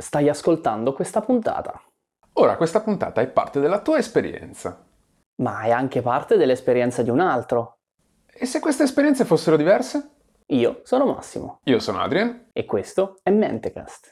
Stai ascoltando questa puntata, Ora, questa puntata è parte della tua esperienza. ma è anche parte dell'esperienza di un altro. E se queste esperienze fossero diverse? Io sono Massimo Io sono Adrian. e questo è Mentecast.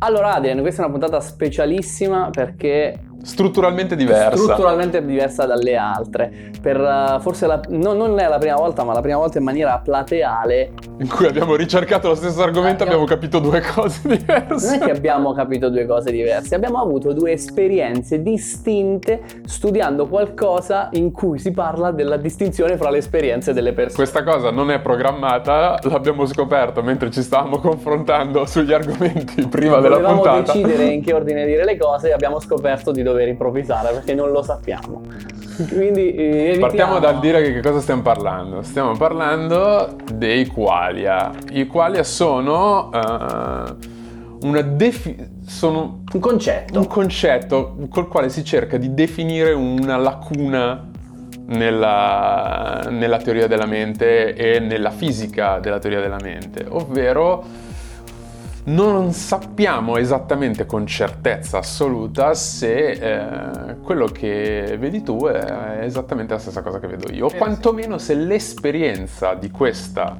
Allora Adrian, questa è una puntata specialissima perché Strutturalmente diversa. strutturalmente diversa dalle altre. Per, eh, forse la- no, non è la prima volta, ma la prima volta in maniera plateale. in cui abbiamo ricercato lo stesso argomento e abbiamo capito due cose Non diverse. è che abbiamo capito due cose diverse, abbiamo avuto due esperienze distinte studiando qualcosa in cui si parla della distinzione fra le esperienze delle persone. Questa cosa non è programmata, l'abbiamo scoperto mentre ci stavamo confrontando sugli argomenti prima della Volevamo puntata. decidere in che ordine dire le cose e abbiamo scoperto di dover improvvisare perché non lo sappiamo. Quindi eh, Partiamo dal dire che, che cosa stiamo parlando. Stiamo parlando dei qualia. I qualia sono eh, una defi- sono un concetto. un concetto col quale si cerca di definire una lacuna nella, nella teoria della mente e nella fisica della teoria della mente, ovvero non sappiamo esattamente con certezza assoluta se eh, quello che vedi tu è esattamente la stessa cosa che vedo io, o quantomeno se l'esperienza di questa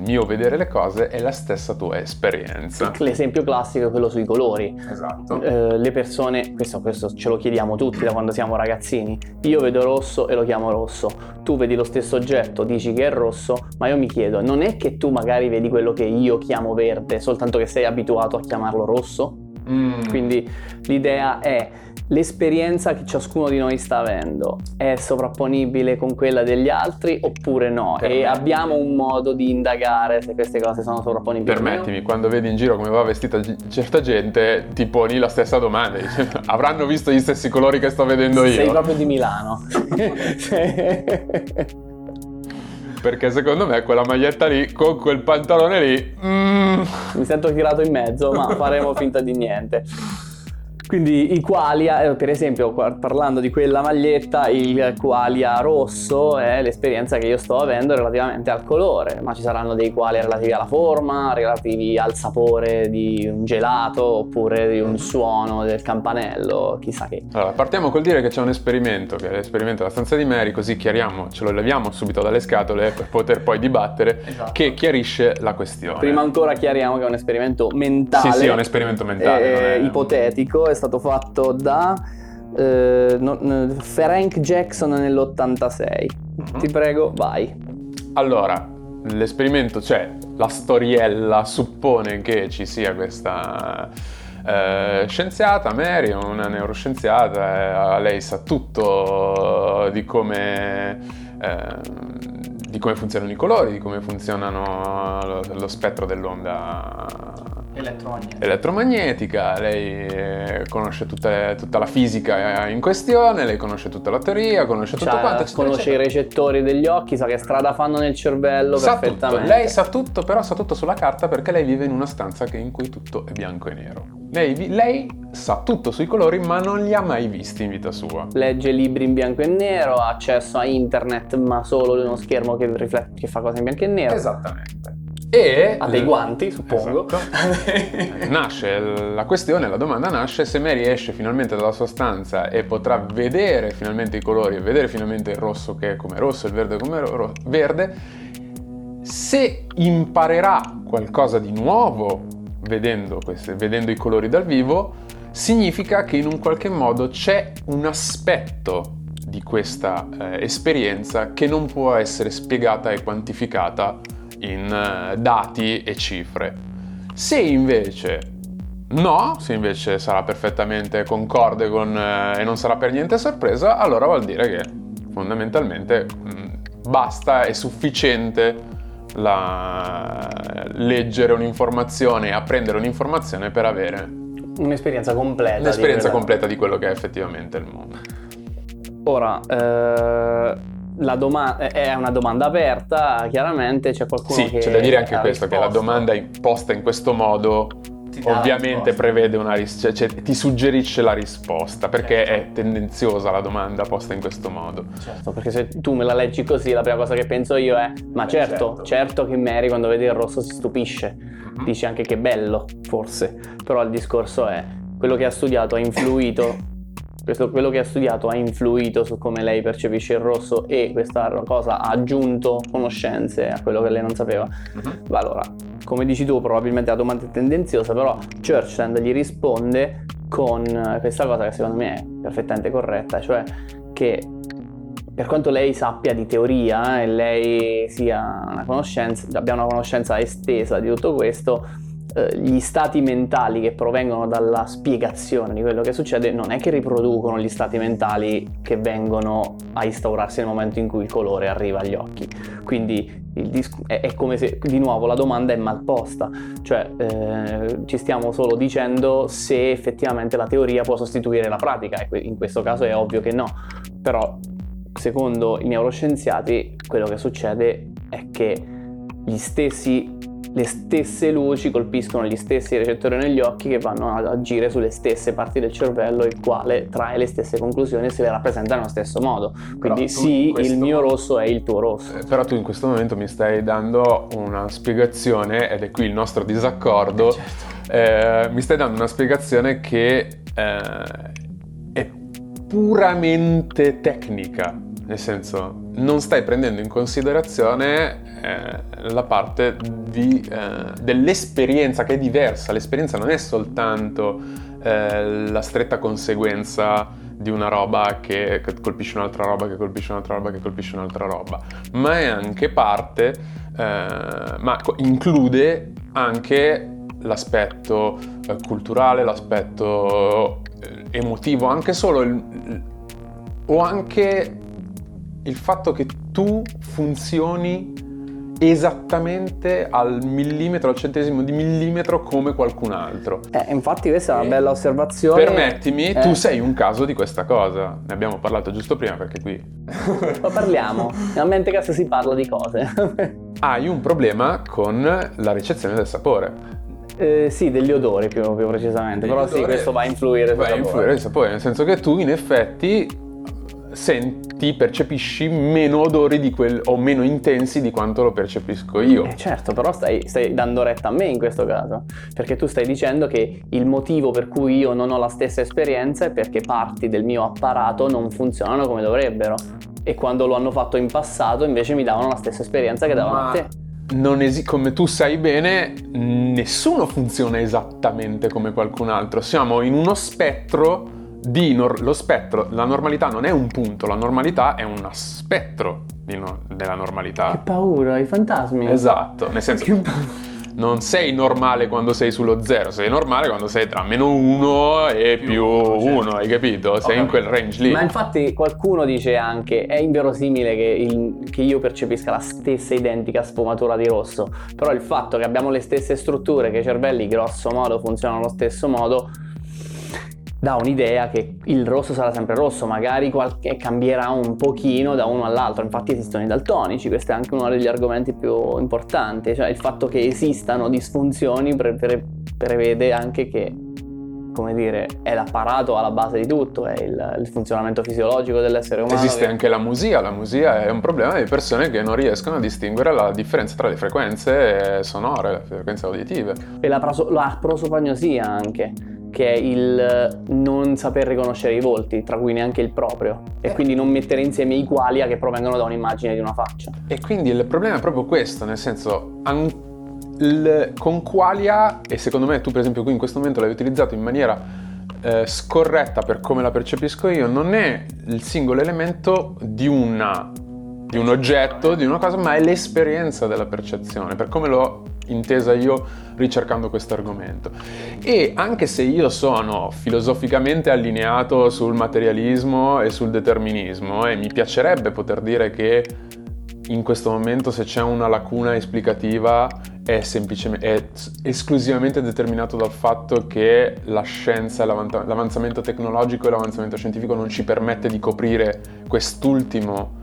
mio vedere le cose è la stessa tua esperienza. L'esempio classico è quello sui colori. Esatto. Eh, le persone, questo, questo ce lo chiediamo tutti da quando siamo ragazzini. Io vedo rosso e lo chiamo rosso. Tu vedi lo stesso oggetto, dici che è rosso, ma io mi chiedo, non è che tu magari vedi quello che io chiamo verde, soltanto che sei abituato a chiamarlo rosso? Mm. Quindi l'idea è l'esperienza che ciascuno di noi sta avendo è sovrapponibile con quella degli altri oppure no? Per e abbiamo un modo di indagare se queste cose sono sovrapponibili. Permettimi, quando vedi in giro come va vestita certa gente, ti poni la stessa domanda. Avranno visto gli stessi colori che sto vedendo io? Sei proprio di Milano. Perché secondo me quella maglietta lì, con quel pantalone lì... mm, Mi sento tirato in mezzo, ma faremo finta di niente. Quindi i qualia, eh, per esempio, parlando di quella maglietta, il qualia rosso è l'esperienza che io sto avendo relativamente al colore, ma ci saranno dei qualia relativi alla forma, relativi al sapore di un gelato oppure di un suono del campanello, chissà che. Allora, partiamo col dire che c'è un esperimento, che è l'esperimento della stanza di Mary, così chiariamo, ce lo leviamo subito dalle scatole per poter poi dibattere, Esatto. che chiarisce la questione. Prima ancora chiariamo che è un esperimento mentale. Sì, sì, è un esperimento mentale. eh, è- ipotetico, è stato fatto da eh, non- Ferenc Jackson nell'86. Mhm. Ti prego, vai. Allora, l'esperimento, cioè la storiella suppone che ci sia questa eh, scienziata, Mary, una neuroscienziata, eh, lei sa tutto di come, ehm, di come funzionano i colori, di come funzionano lo, lo spettro dell'onda elettromagnetica, lei eh, conosce tutte- tutta la fisica in questione, lei conosce tutta la teoria, conosce tutto Cioè, quanto. eccetera, conosce i eccetera. recettori degli occhi, sa che strada fanno nel cervello Sa tutto, perfettamente. lei sa tutto, però sa tutto sulla carta perché lei vive in una stanza che- in cui tutto è bianco e nero. Lei, lei sa tutto sui colori, ma non li ha mai visti in vita sua. Legge libri in bianco e nero, ha accesso a internet, ma solo uno schermo che, riflette, che fa cose in bianco e nero. Esattamente. E Ha dei guanti, suppongo. Esatto. nasce la questione, la domanda nasce se Mary esce finalmente dalla sua stanza e potrà vedere finalmente i colori e vedere finalmente il rosso che è come rosso, il verde come ro- verde, se imparerà qualcosa di nuovo vedendo, queste- vedendo i colori dal vivo, significa che in un qualche modo c'è un aspetto di questa eh, esperienza che non può essere spiegata e quantificata in eh, dati e cifre. Se invece no, se invece sarà perfettamente concorde con, eh, e non sarà per niente sorpresa, allora vuol dire che fondamentalmente mh, basta, è sufficiente la- leggere un'informazione e apprendere un'informazione per avere Un'esperienza completa. di l'esperienza quella- completa di quello che è effettivamente il mondo. Ora, eh, doma- è una domanda aperta, chiaramente c'è qualcuno Sì, che c'è da dire anche questo, che la domanda posta in questo modo ovviamente prevede una risposta, cioè, cioè, ti suggerisce la risposta perché certo. è tendenziosa la domanda posta in questo modo. Certo, perché se tu me la leggi così, la prima cosa che penso io è: ma certo, certo, certo che Mary quando vede il rosso si stupisce, mm-hmm. dice anche che bello, forse, però il discorso è quello che ha studiato ha influito questo, quello che ha studiato ha influito su come lei percepisce il rosso e questa cosa ha aggiunto conoscenze a quello che lei non sapeva. Uh-huh. Allora, come dici tu, probabilmente la domanda è tendenziosa, però Churchland gli risponde con questa cosa che secondo me è perfettamente corretta, cioè che per quanto lei sappia di teoria e lei sia una conoscenza, abbia una conoscenza estesa di tutto questo, eh, gli stati mentali che provengono dalla spiegazione di quello che succede non è che riproducono gli stati mentali che vengono a instaurarsi nel momento in cui il colore arriva agli occhi. Quindi dis- è, come se di nuovo la domanda è mal posta, cioè eh, ci stiamo solo dicendo se effettivamente la teoria può sostituire la pratica e in questo caso è ovvio che no, però secondo i neuroscienziati quello che succede è che gli stessi le stesse luci colpiscono gli stessi recettori negli occhi che vanno ad agire sulle stesse parti del cervello, il quale trae le stesse conclusioni e se le rappresenta nello stesso modo. Quindi sì, il mio rosso è il tuo rosso. Eh, però tu in questo momento mi stai dando una spiegazione, ed è qui il nostro disaccordo, eh, certo. eh, mi stai dando una spiegazione che eh, è puramente tecnica nel senso non stai prendendo in considerazione eh, la parte di, eh, dell'esperienza che è diversa, l'esperienza non è soltanto eh, la stretta conseguenza di una roba che colpisce un'altra roba, che colpisce un'altra roba, che colpisce un'altra roba, ma è anche parte, eh, ma include anche l'aspetto eh, culturale, l'aspetto eh, emotivo, anche solo il, o anche il fatto che tu funzioni esattamente al millimetro, al centesimo di millimetro come qualcun altro. Eh, infatti questa è una bella osservazione. Permettimi, eh. tu sei un caso di questa cosa. Ne abbiamo parlato giusto prima perché qui... Ma parliamo, nella mente cazzo si parla di cose. Hai un problema con la ricezione del sapore. Eh, sì, degli odori più, più precisamente, degli però odori, sì, questo va a influire va a influire il sapore, nel senso che tu in effetti senti, percepisci meno odori di quel, o meno intensi di quanto lo percepisco io. Eh certo, però stai, stai, dando retta a me in questo caso, perché tu stai dicendo che il motivo per cui io non ho la stessa esperienza è perché parti del mio apparato non funzionano come dovrebbero e quando lo hanno fatto in passato invece mi davano la stessa esperienza che davano Ma... a te. Esi- come tu sai bene, nessuno funziona esattamente come qualcun altro. Siamo in uno spettro di nor- lo spettro, la normalità non è un punto, la normalità è uno spettro no- della normalità. Che paura, i fantasmi. Esatto, nel senso che non sei normale quando sei sullo zero, sei normale quando sei tra meno uno e più, più uno, certo. hai capito? Sei in quel range lì. Ma infatti qualcuno dice anche, è inverosimile che, il, che, io percepisca la stessa identica sfumatura di rosso, però il fatto che abbiamo le stesse strutture, che i cervelli grosso modo funzionano allo stesso modo, dà un'idea che il rosso sarà sempre rosso, magari qualche, cambierà un pochino da uno all'altro, infatti esistono i daltonici, questo è anche uno degli argomenti più importanti, cioè il fatto che esistano disfunzioni pre- pre- prevede anche che come dire, è l'apparato alla base di tutto, è il, il, funzionamento fisiologico dell'essere umano. Esiste che... anche la musia, la musia è un problema di persone che non riescono a distinguere la differenza tra le frequenze sonore, le frequenze uditive. E la, praso- la prosopagnosia anche che è il non saper riconoscere i volti, tra cui neanche il proprio, e eh. quindi non mettere insieme i qualia che provengono da un'immagine di una faccia. E quindi il problema è proprio questo, nel senso, an- il, con qualia, e secondo me tu per esempio qui in questo momento l'hai utilizzato in maniera eh, scorretta per come la percepisco io, non è il singolo elemento di una di un oggetto, di una cosa, ma è l'esperienza della percezione, per come l'ho intesa io ricercando questo argomento. E anche se io sono filosoficamente allineato sul materialismo e sul determinismo e mi piacerebbe poter dire che in questo momento se c'è una lacuna esplicativa è, è esclusivamente determinato dal fatto che la scienza, l'avanzamento tecnologico e l'avanzamento scientifico non ci permette di coprire quest'ultimo,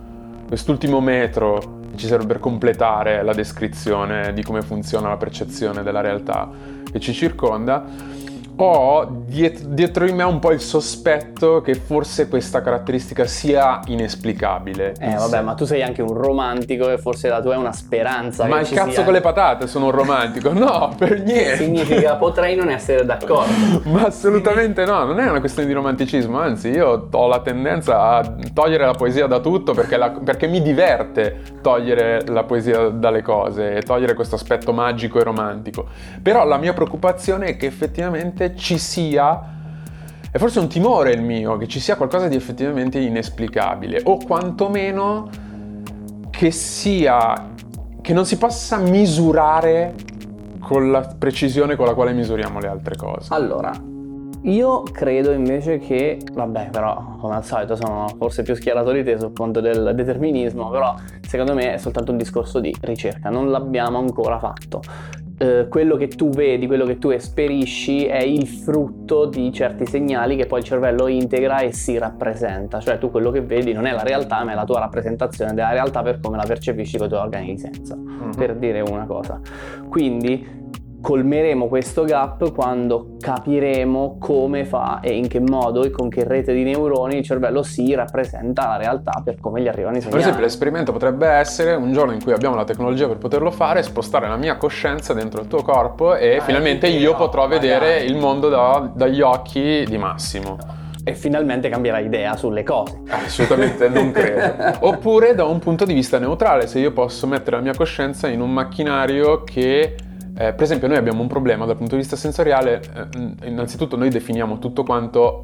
quest'ultimo metro ci serve per completare la descrizione di come funziona la percezione della realtà che ci circonda ho dietro, dietro, di me un po' il sospetto che forse questa caratteristica sia inesplicabile. Eh, vabbè, ma tu sei anche un romantico e forse la tua è una speranza. Ma il cazzo sia... con le patate, sono un romantico. No, per niente. Significa potrei non essere d'accordo. ma assolutamente no, non è una questione di romanticismo, anzi io ho la tendenza a togliere la poesia da tutto perché, la, perché mi diverte togliere la poesia dalle cose e togliere questo aspetto magico e romantico. Però la mia preoccupazione è che effettivamente ci sia è forse un timore il mio, che ci sia qualcosa di effettivamente inesplicabile, o quantomeno che sia, che non si possa misurare con la precisione con la quale misuriamo le altre cose. Allora, io credo invece che, vabbè, però come al solito sono forse più schierato di te sul punto del determinismo, però secondo me è soltanto un discorso di ricerca, non l'abbiamo ancora fatto. Eh, quello che tu vedi, quello che tu esperisci è il frutto di certi segnali che poi il cervello integra e si rappresenta, cioè tu quello che vedi non è la realtà ma è la tua rappresentazione della realtà per come la percepisci con i tuoi organi di senso, uh-huh. per dire una cosa. Quindi colmeremo questo gap quando capiremo come fa e in che modo e con che rete di neuroni il cervello si rappresenta la realtà per come gli arrivano i segnali. Per esempio l'esperimento potrebbe essere un giorno in cui abbiamo la tecnologia per poterlo fare, spostare la mia coscienza dentro il tuo corpo e ah, finalmente io no, potrò magari. vedere il mondo da, dagli occhi di Massimo. E finalmente cambierà idea sulle cose. Assolutamente non credo. Oppure da un punto di vista neutrale, se io posso mettere la mia coscienza in un macchinario che eh, per esempio noi abbiamo un problema dal punto di vista sensoriale, eh, innanzitutto noi definiamo tutto quanto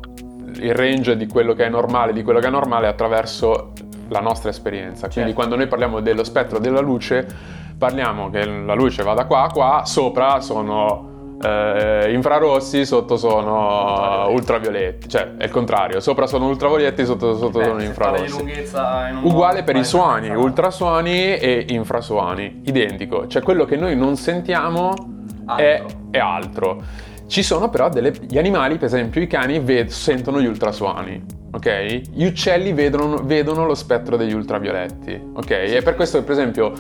il range di quello che è normale, di quello che è normale attraverso la nostra esperienza. Quindi certo. quando noi parliamo dello spettro della luce, parliamo che la luce va da qua a qua, sopra sono eh, infrarossi, sotto sono ultravioletti, cioè è il contrario, sopra sono ultravioletti, sotto, sotto Beh, sono infrarossi. In Uguale per i suoni, ultrasuoni e infrasuoni, identico, cioè quello che noi non sentiamo è, è, altro. Ci sono però delle, gli animali, per esempio i cani, ved, sentono gli ultrasuoni, ok? Gli uccelli vedono, vedono lo spettro degli ultravioletti, ok? E per questo, per esempio,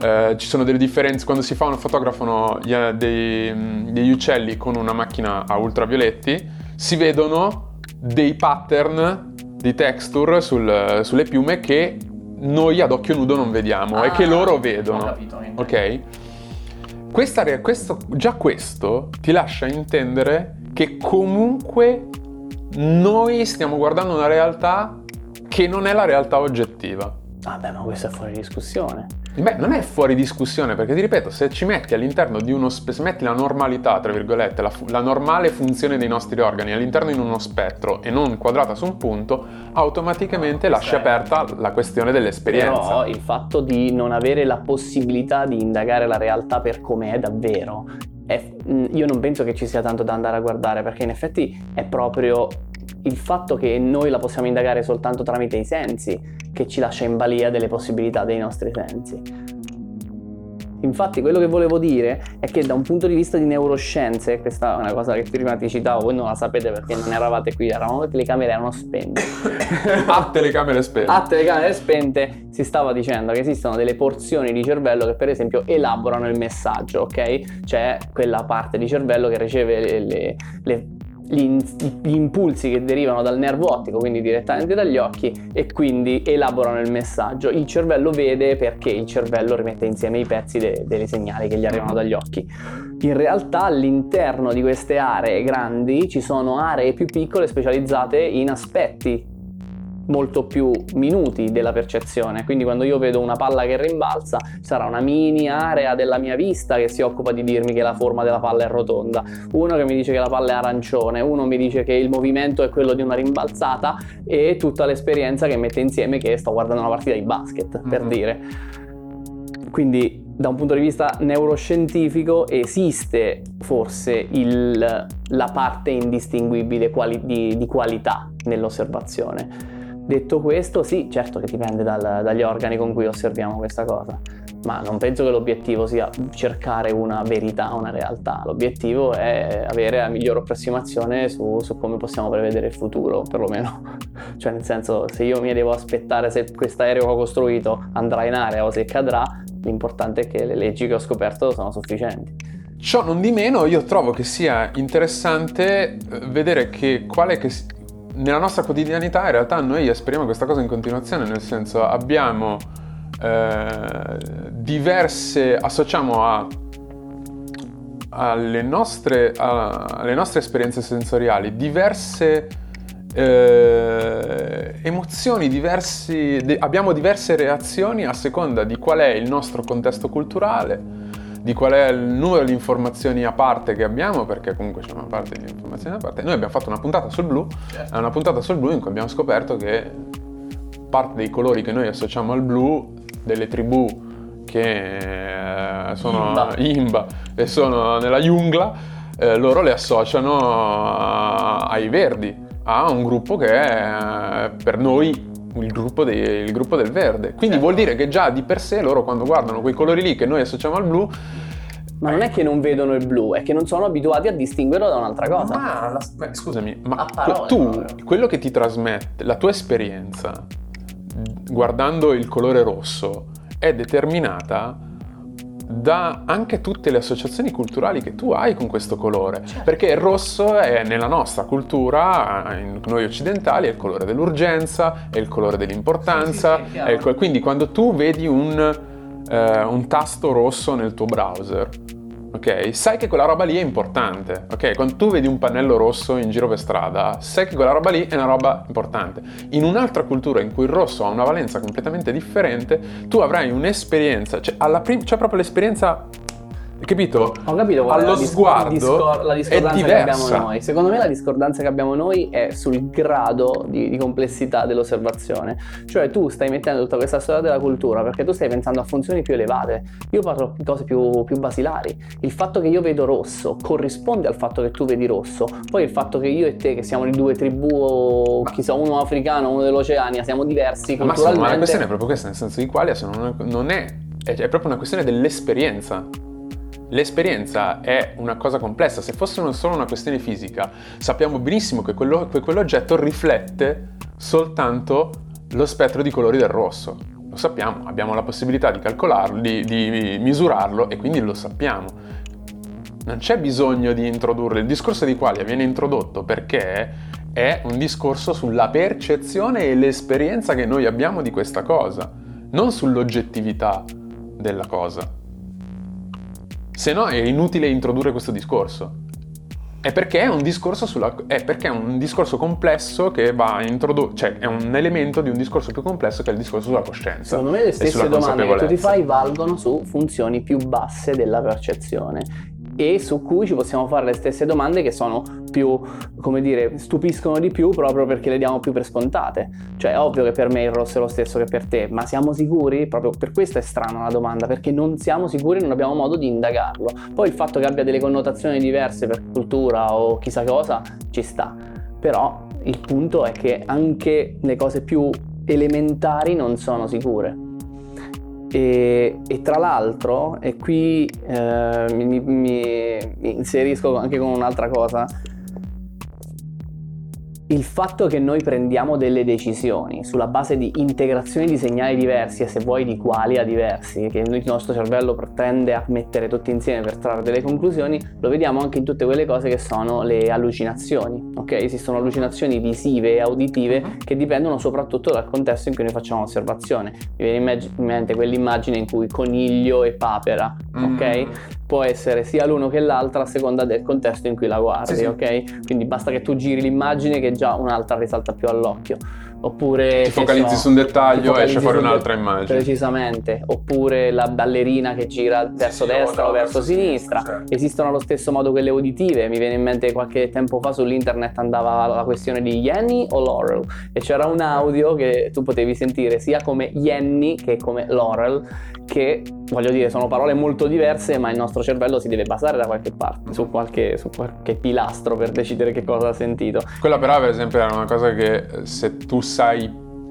eh, ci sono delle differenze quando si fanno, fotografano gli, dei, mm, degli uccelli con una macchina a ultravioletti, si vedono dei pattern di texture sul, sulle piume che noi ad occhio nudo non vediamo ah, e che ah, loro vedono. Capito, ok? Questa, questo, già questo ti lascia intendere che comunque noi stiamo guardando una realtà che non è la realtà oggettiva. Vabbè, ma questo è fuori discussione. Beh, non è fuori discussione, perché ti ripeto, se ci metti all'interno di uno se metti la normalità, tra virgolette, la, la, normale funzione dei nostri organi all'interno di uno spettro e non quadrata su un punto, automaticamente lasci aperta la questione dell'esperienza. Però il fatto di non avere la possibilità di indagare la realtà per come è davvero, è, io non penso che ci sia tanto da andare a guardare, perché in effetti è proprio il fatto che noi la possiamo indagare soltanto tramite i sensi che ci lascia in balia delle possibilità dei nostri sensi. Infatti quello che volevo dire è che da un punto di vista di neuroscienze, questa è una cosa che prima ti citavo, voi non la sapete perché non eravate qui, eravamo le telecamere erano spente. A telecamere spente. A telecamere spente si stava dicendo che esistono delle porzioni di cervello che per esempio elaborano il messaggio, ok? C'è quella parte di cervello che riceve le, le, le gli, gli, impulsi che derivano dal nervo ottico, quindi direttamente dagli occhi, e quindi elaborano il messaggio. Il cervello vede perché il cervello rimette insieme i pezzi de- dei segnali che gli arrivano dagli occhi. In realtà all'interno di queste aree grandi ci sono aree più piccole specializzate in aspetti molto più minuti della percezione. Quindi quando io vedo una palla che rimbalza, sarà una mini area della mia vista che si occupa di dirmi che la forma della palla è rotonda, uno che mi dice che la palla è arancione, uno mi dice che il movimento è quello di una rimbalzata e tutta l'esperienza che mette insieme che sto guardando una partita di basket, per mm-hmm. dire. Quindi da un punto di vista neuroscientifico esiste forse il, la parte indistinguibile quali, di, di qualità nell'osservazione Detto questo, sì, certo che dipende dal, dagli organi con cui osserviamo questa cosa. ma non penso che l'obiettivo sia cercare una verità, una realtà. L'obiettivo è avere la migliore approssimazione su, su come possiamo prevedere il futuro, perlomeno. cioè, nel senso, se io mi devo aspettare se questo aereo che ho costruito andrà in area o se cadrà, l'importante è che le leggi che ho scoperto sono sufficienti. Ciò non di meno, io trovo che sia interessante eh, vedere che quale che nella nostra quotidianità in realtà noi esprimiamo questa cosa in continuazione, nel senso abbiamo eh, diverse, associamo a, alle, nostre, a, alle nostre esperienze sensoriali diverse eh, emozioni, diversi, de, abbiamo diverse reazioni a seconda di qual è il nostro contesto culturale di qual è il numero di informazioni a parte che abbiamo, perché comunque c'è una parte di informazioni a parte. Noi abbiamo fatto una puntata sul blu, certo. è una puntata sul blu in cui abbiamo scoperto che parte dei colori che noi associamo al blu, delle tribù che eh, sono Imba. Imba e sono nella jungla, eh, loro le associano ai verdi, a un gruppo che è per noi il gruppo, dei, il gruppo del verde. Quindi certo. vuol dire che già di per sé loro quando guardano quei colori lì che noi associamo al blu ma non è che non vedono il blu, è che non sono abituati a distinguerlo da un'altra cosa. Ma, la, beh, scusami, ma parole, tu, proprio. quello che ti trasmette, la tua esperienza guardando il colore rosso è determinata da anche tutte le associazioni culturali che tu hai con questo colore. Certo. Perché il rosso è nella nostra cultura, noi occidentali, è il colore dell'urgenza, è il colore dell'importanza. Sì, sì, il, quindi quando tu vedi un, eh, un tasto rosso nel tuo browser, ok? Sai che quella roba lì è importante, ok? Quando tu vedi un pannello rosso in giro per strada, sai che quella roba lì è una roba importante. In un'altra cultura in cui il rosso ha una valenza completamente differente, tu avrai un'esperienza, cioè, prim- cioè proprio l'esperienza Capito? Ho capito qual Allo la, sguardo discor- la discordanza che abbiamo noi. Secondo me la discordanza che abbiamo noi è sul grado di, di, complessità dell'osservazione. Cioè tu stai mettendo tutta questa storia della cultura perché tu stai pensando a funzioni più elevate. Io parlo di cose più, più basilari. Il fatto che io vedo rosso corrisponde al fatto che tu vedi rosso. Poi il fatto che io e te, che siamo di due tribù, o chissà, uno africano, uno dell'Oceania, siamo diversi ma culturalmente. Ma la questione è proprio questa, nel senso di quali non è, è, è proprio una questione dell'esperienza. L'esperienza è una cosa complessa, se fosse solo una questione fisica, sappiamo benissimo che, quello, che quell'oggetto riflette soltanto lo spettro di colori del rosso. Lo sappiamo, abbiamo la possibilità di calcolarlo, di, di misurarlo e quindi lo sappiamo. Non c'è bisogno di introdurre, il discorso di quali viene introdotto perché è un discorso sulla percezione e l'esperienza che noi abbiamo di questa cosa, non sull'oggettività della cosa. Se no è inutile introdurre questo discorso. È perché è un discorso, sulla, è perché è un discorso complesso che va a introdurre, cioè è un elemento di un discorso più complesso che è il discorso sulla coscienza. Secondo me le stesse domande che tu ti fai valgono su funzioni più basse della percezione e su cui ci possiamo fare le stesse domande che sono più, come dire, stupiscono di più proprio perché le diamo più per scontate. Cioè è ovvio che per me il rosso è lo stesso che per te, ma siamo sicuri? Proprio per questo è strana la domanda, perché non siamo sicuri e non abbiamo modo di indagarlo. Poi il fatto che abbia delle connotazioni diverse per cultura o chissà cosa ci sta. Però il punto è che anche le cose più elementari non sono sicure. E, e, tra l'altro, e qui eh, mi, mi, mi, inserisco anche con un'altra cosa, il fatto che noi prendiamo delle decisioni sulla base di integrazioni di segnali diversi e se vuoi di quali a diversi, che il nostro cervello tende a mettere tutti insieme per trarre delle conclusioni, lo vediamo anche in tutte quelle cose che sono le allucinazioni. Ok? Esistono allucinazioni visive e auditive che dipendono soprattutto dal contesto in cui noi facciamo osservazione. Mi viene in mente quell'immagine in cui coniglio e papera, ok? Può essere sia l'uno che l'altra a seconda del contesto in cui la guardi, sì, sì. ok? Quindi basta che tu giri l'immagine che già un'altra risalta più all'occhio. Oppure ti focalizzi so, su un dettaglio e esce fuori un'altra immagine. Precisamente. Oppure la ballerina che gira verso sì, destra o, o verso sinistra. Certo. Esistono allo stesso modo quelle uditive. Mi viene in mente qualche tempo fa sull'internet andava la questione di Yenny o Laurel e c'era un audio che tu potevi sentire sia come Yenny che come Laurel che voglio dire sono parole molto diverse ma il nostro cervello si deve basare da qualche parte su qualche, su qualche pilastro per decidere che cosa ha sentito quella però per esempio è una cosa che se tu sai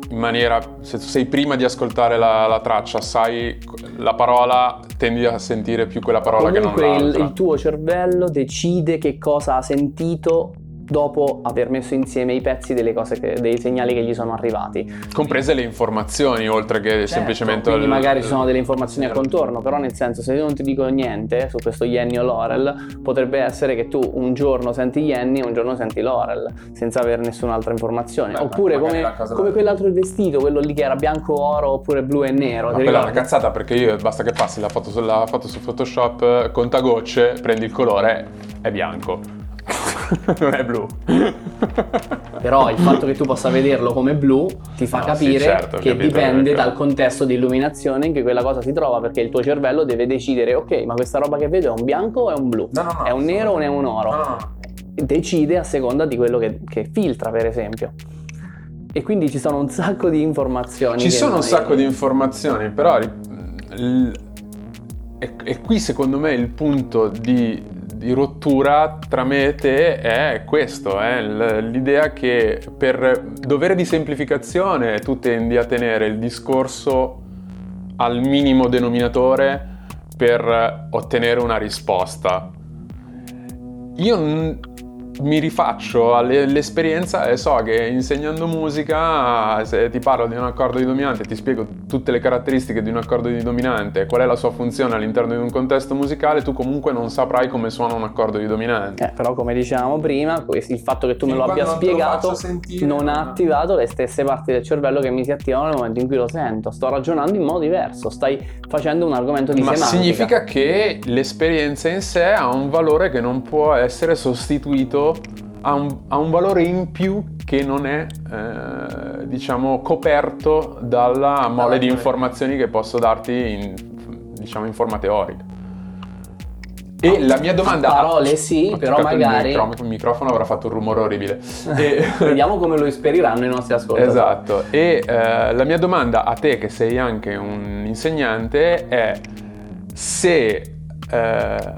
in maniera, se tu sei prima di ascoltare la, la traccia, sai la parola, tendi a sentire più quella parola Comunque che non il, l'altra. il tuo cervello decide che cosa ha sentito dopo aver messo insieme i pezzi delle cose che- dei segnali che gli sono arrivati. Comprese le informazioni, oltre che semplicemente... Certo, Quindi il- magari ci sono delle informazioni a contorno, però nel senso se io non ti dico niente su questo Yenny o Laurel, potrebbe essere che tu un giorno senti Yenny e un giorno senti Laurel, senza avere nessun'altra informazione. Beh, oppure come, come quell'altro vestito, quello lì che era bianco oro oppure blu e nero. Ma quella è una ricordi? cazzata perché io basta che passi la foto, la foto su Photoshop, eh, contagocce, prendi il colore, è bianco. Non è blu. Però il fatto che tu possa vederlo come blu ti fa No, capire sì, certo, che dipende dal contesto di illuminazione in cui quella cosa si trova, perché il tuo cervello deve decidere, ok, ma questa roba che vedo è un bianco o è un blu? No, no, è un nero o è un oro? Decide a seconda di quello che, che filtra, per esempio. E quindi ci sono un sacco di informazioni. Ci sono un sacco di informazioni, però e qui secondo me il punto di, di rottura tra me e te è questo, è l- l'idea che per dovere di semplificazione tu tendi a tenere il discorso al minimo denominatore per ottenere una risposta. Io mi rifaccio alle- all'esperienza e so che insegnando musica, se ti parlo di un accordo di dominante, ti spiego tutte le caratteristiche di un accordo di dominante, qual è la sua funzione all'interno di un contesto musicale, tu comunque non saprai come suona un accordo di dominante. Eh, però come dicevamo prima, il fatto che tu me lo abbia lo spiegato sentire, non ha attivato le stesse parti del cervello che mi si attivano nel momento in cui lo sento. Sto ragionando in modo diverso, stai facendo un argomento di Ma semantica. significa che l'esperienza in sé ha un valore che non può essere sostituito, ha un, ha un valore in più che non è, eh, diciamo, coperto dalla mole di informazioni che posso darti in, diciamo, in forma teorica. E la mia domanda... Parole sì, però toccato il magari- micro- Il microfono avrà fatto un rumore orribile. E- Vediamo come lo esperiranno i nostri ascoltatori. Esatto, e eh, la mia domanda a te che sei anche un insegnante è se, eh,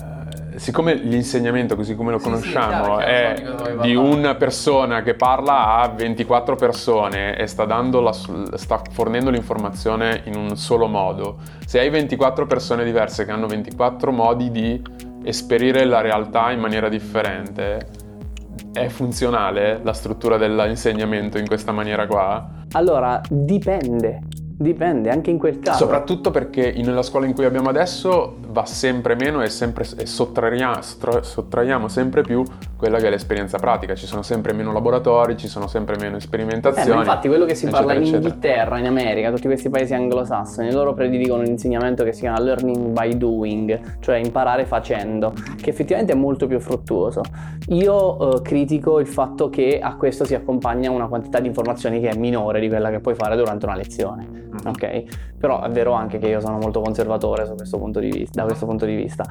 siccome l'insegnamento così come lo Sì, sì, conosciamo chiaro, chiaro, è di una persona che parla a 24 persone e sta, dando la sta fornendo l'informazione in un solo modo, se hai 24 persone diverse che hanno 24 modi di esperire la realtà in maniera differente, è funzionale la struttura dell'insegnamento in questa maniera qua? Allora, dipende. Dipende anche in quel caso. Soprattutto perché nella scuola in cui abbiamo adesso va sempre meno e, sempre, e sottraiamo, sottraiamo sempre più quella che è l'esperienza pratica. Ci sono sempre meno laboratori, ci sono sempre meno Eh, sperimentazioni. ma infatti quello che si eccetera, parla in eccetera. Inghilterra, in America, tutti questi paesi anglosassoni, loro prediligono un insegnamento che si chiama learning by doing, cioè imparare facendo, che effettivamente è molto più fruttuoso. Io eh, critico il fatto che a questo si accompagna una quantità di informazioni che è minore di quella che puoi fare durante una lezione. Ok? Però è vero anche che io sono molto conservatore su questo punto di vista, da questo punto di vista.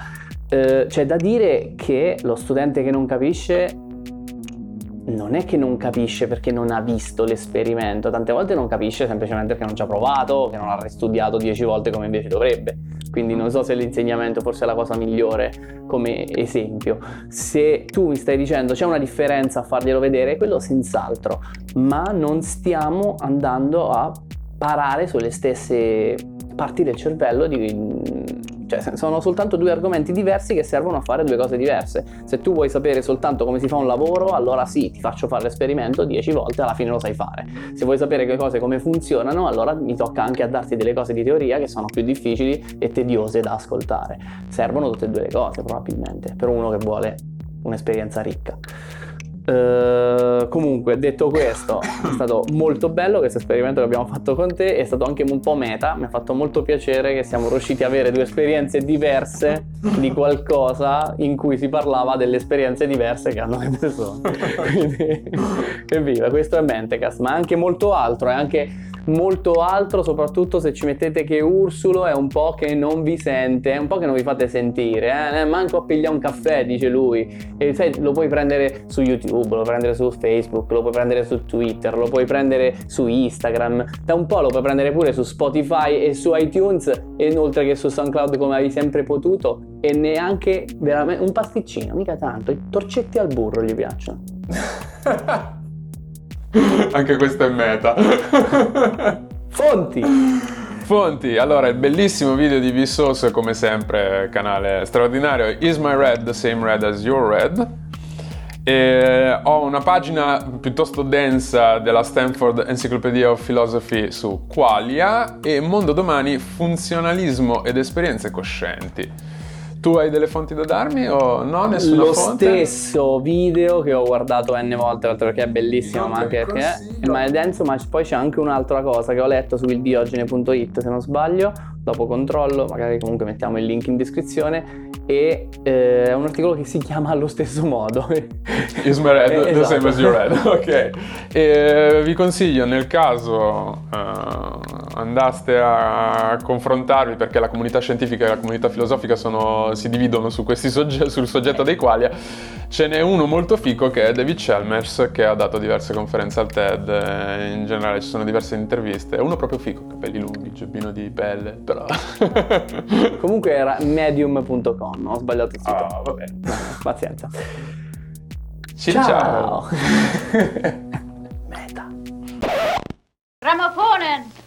Eh, c'è da dire che lo studente che non capisce non è che non capisce perché non ha visto l'esperimento, tante volte non capisce semplicemente perché non ci ha provato, che non ha ristudiato dieci volte come invece dovrebbe. Quindi non so se l'insegnamento forse è la cosa migliore come esempio. Se tu mi stai dicendo c'è una differenza a farglielo vedere, quello senz'altro, ma non stiamo andando a parare sulle stesse parti del cervello di... Cioè, sono soltanto due argomenti diversi che servono a fare due cose diverse. Se tu vuoi sapere soltanto come si fa un lavoro, allora sì, ti faccio fare l'esperimento dieci volte, alla fine lo sai fare. Se vuoi sapere che cose come funzionano, allora mi tocca anche a darti delle cose di teoria che sono più difficili e tediose da ascoltare. Servono tutte e due le cose, probabilmente, per uno che vuole un'esperienza ricca. Eh, comunque, detto questo, è stato molto bello questo esperimento che abbiamo fatto con te, è stato anche un po' meta, mi ha fatto molto piacere che siamo riusciti a avere due esperienze diverse di qualcosa in cui si parlava delle esperienze diverse che hanno le persone. Quindi, evviva, questo è Mentecast, ma anche molto altro, è anche molto altro, soprattutto se ci mettete che Ursulo è un po' che non vi sente, è un po' che non vi fate sentire, eh? manco a pigliare un caffè, dice lui. E sai, lo puoi prendere su YouTube, lo puoi prendere su Facebook, lo puoi prendere su Twitter, lo puoi prendere su Instagram, da un po' lo puoi prendere pure su Spotify e su iTunes, e inoltre che su SoundCloud come avevi sempre potuto, e neanche veramente un pasticcino, mica tanto, i torcetti al burro gli piacciono. Anche questo è meta. Fonti. Fonti, allora il bellissimo video di Vsauce come sempre, canale straordinario, Is my red the same red as your red? E ho una pagina piuttosto densa della Stanford Encyclopedia of Philosophy su Qualia e Mondo Domani, funzionalismo ed esperienze coscienti. Tu hai delle fonti da darmi o no? Nessuna Lo fonte? stesso video che ho guardato n volte, tra l'altro perché è bellissimo, ma anche perché ma è denso, ma poi c'è anche un'altra cosa che ho letto su ildiogene.it se non sbaglio, dopo controllo, magari comunque mettiamo il link in descrizione e eh, è un articolo che si chiama allo stesso modo. Is my red Eh, the same esatto. as your red? Ok. E vi consiglio nel caso eh, andaste a confrontarvi, perché la comunità scientifica e la comunità filosofica sono, si dividono su sogge- sul soggetto dei quali, ce n'è uno molto fico che è David Chalmers, che ha dato diverse conferenze al TED, eh, in generale ci sono diverse interviste, è uno proprio fico, capelli lunghi, giubbino di pelle, però... Comunque era medium.com, ho sbagliato il sito. Ah, oh, vabbè. Pazienza. Ciao! ciao. Meta. Ramaphonen!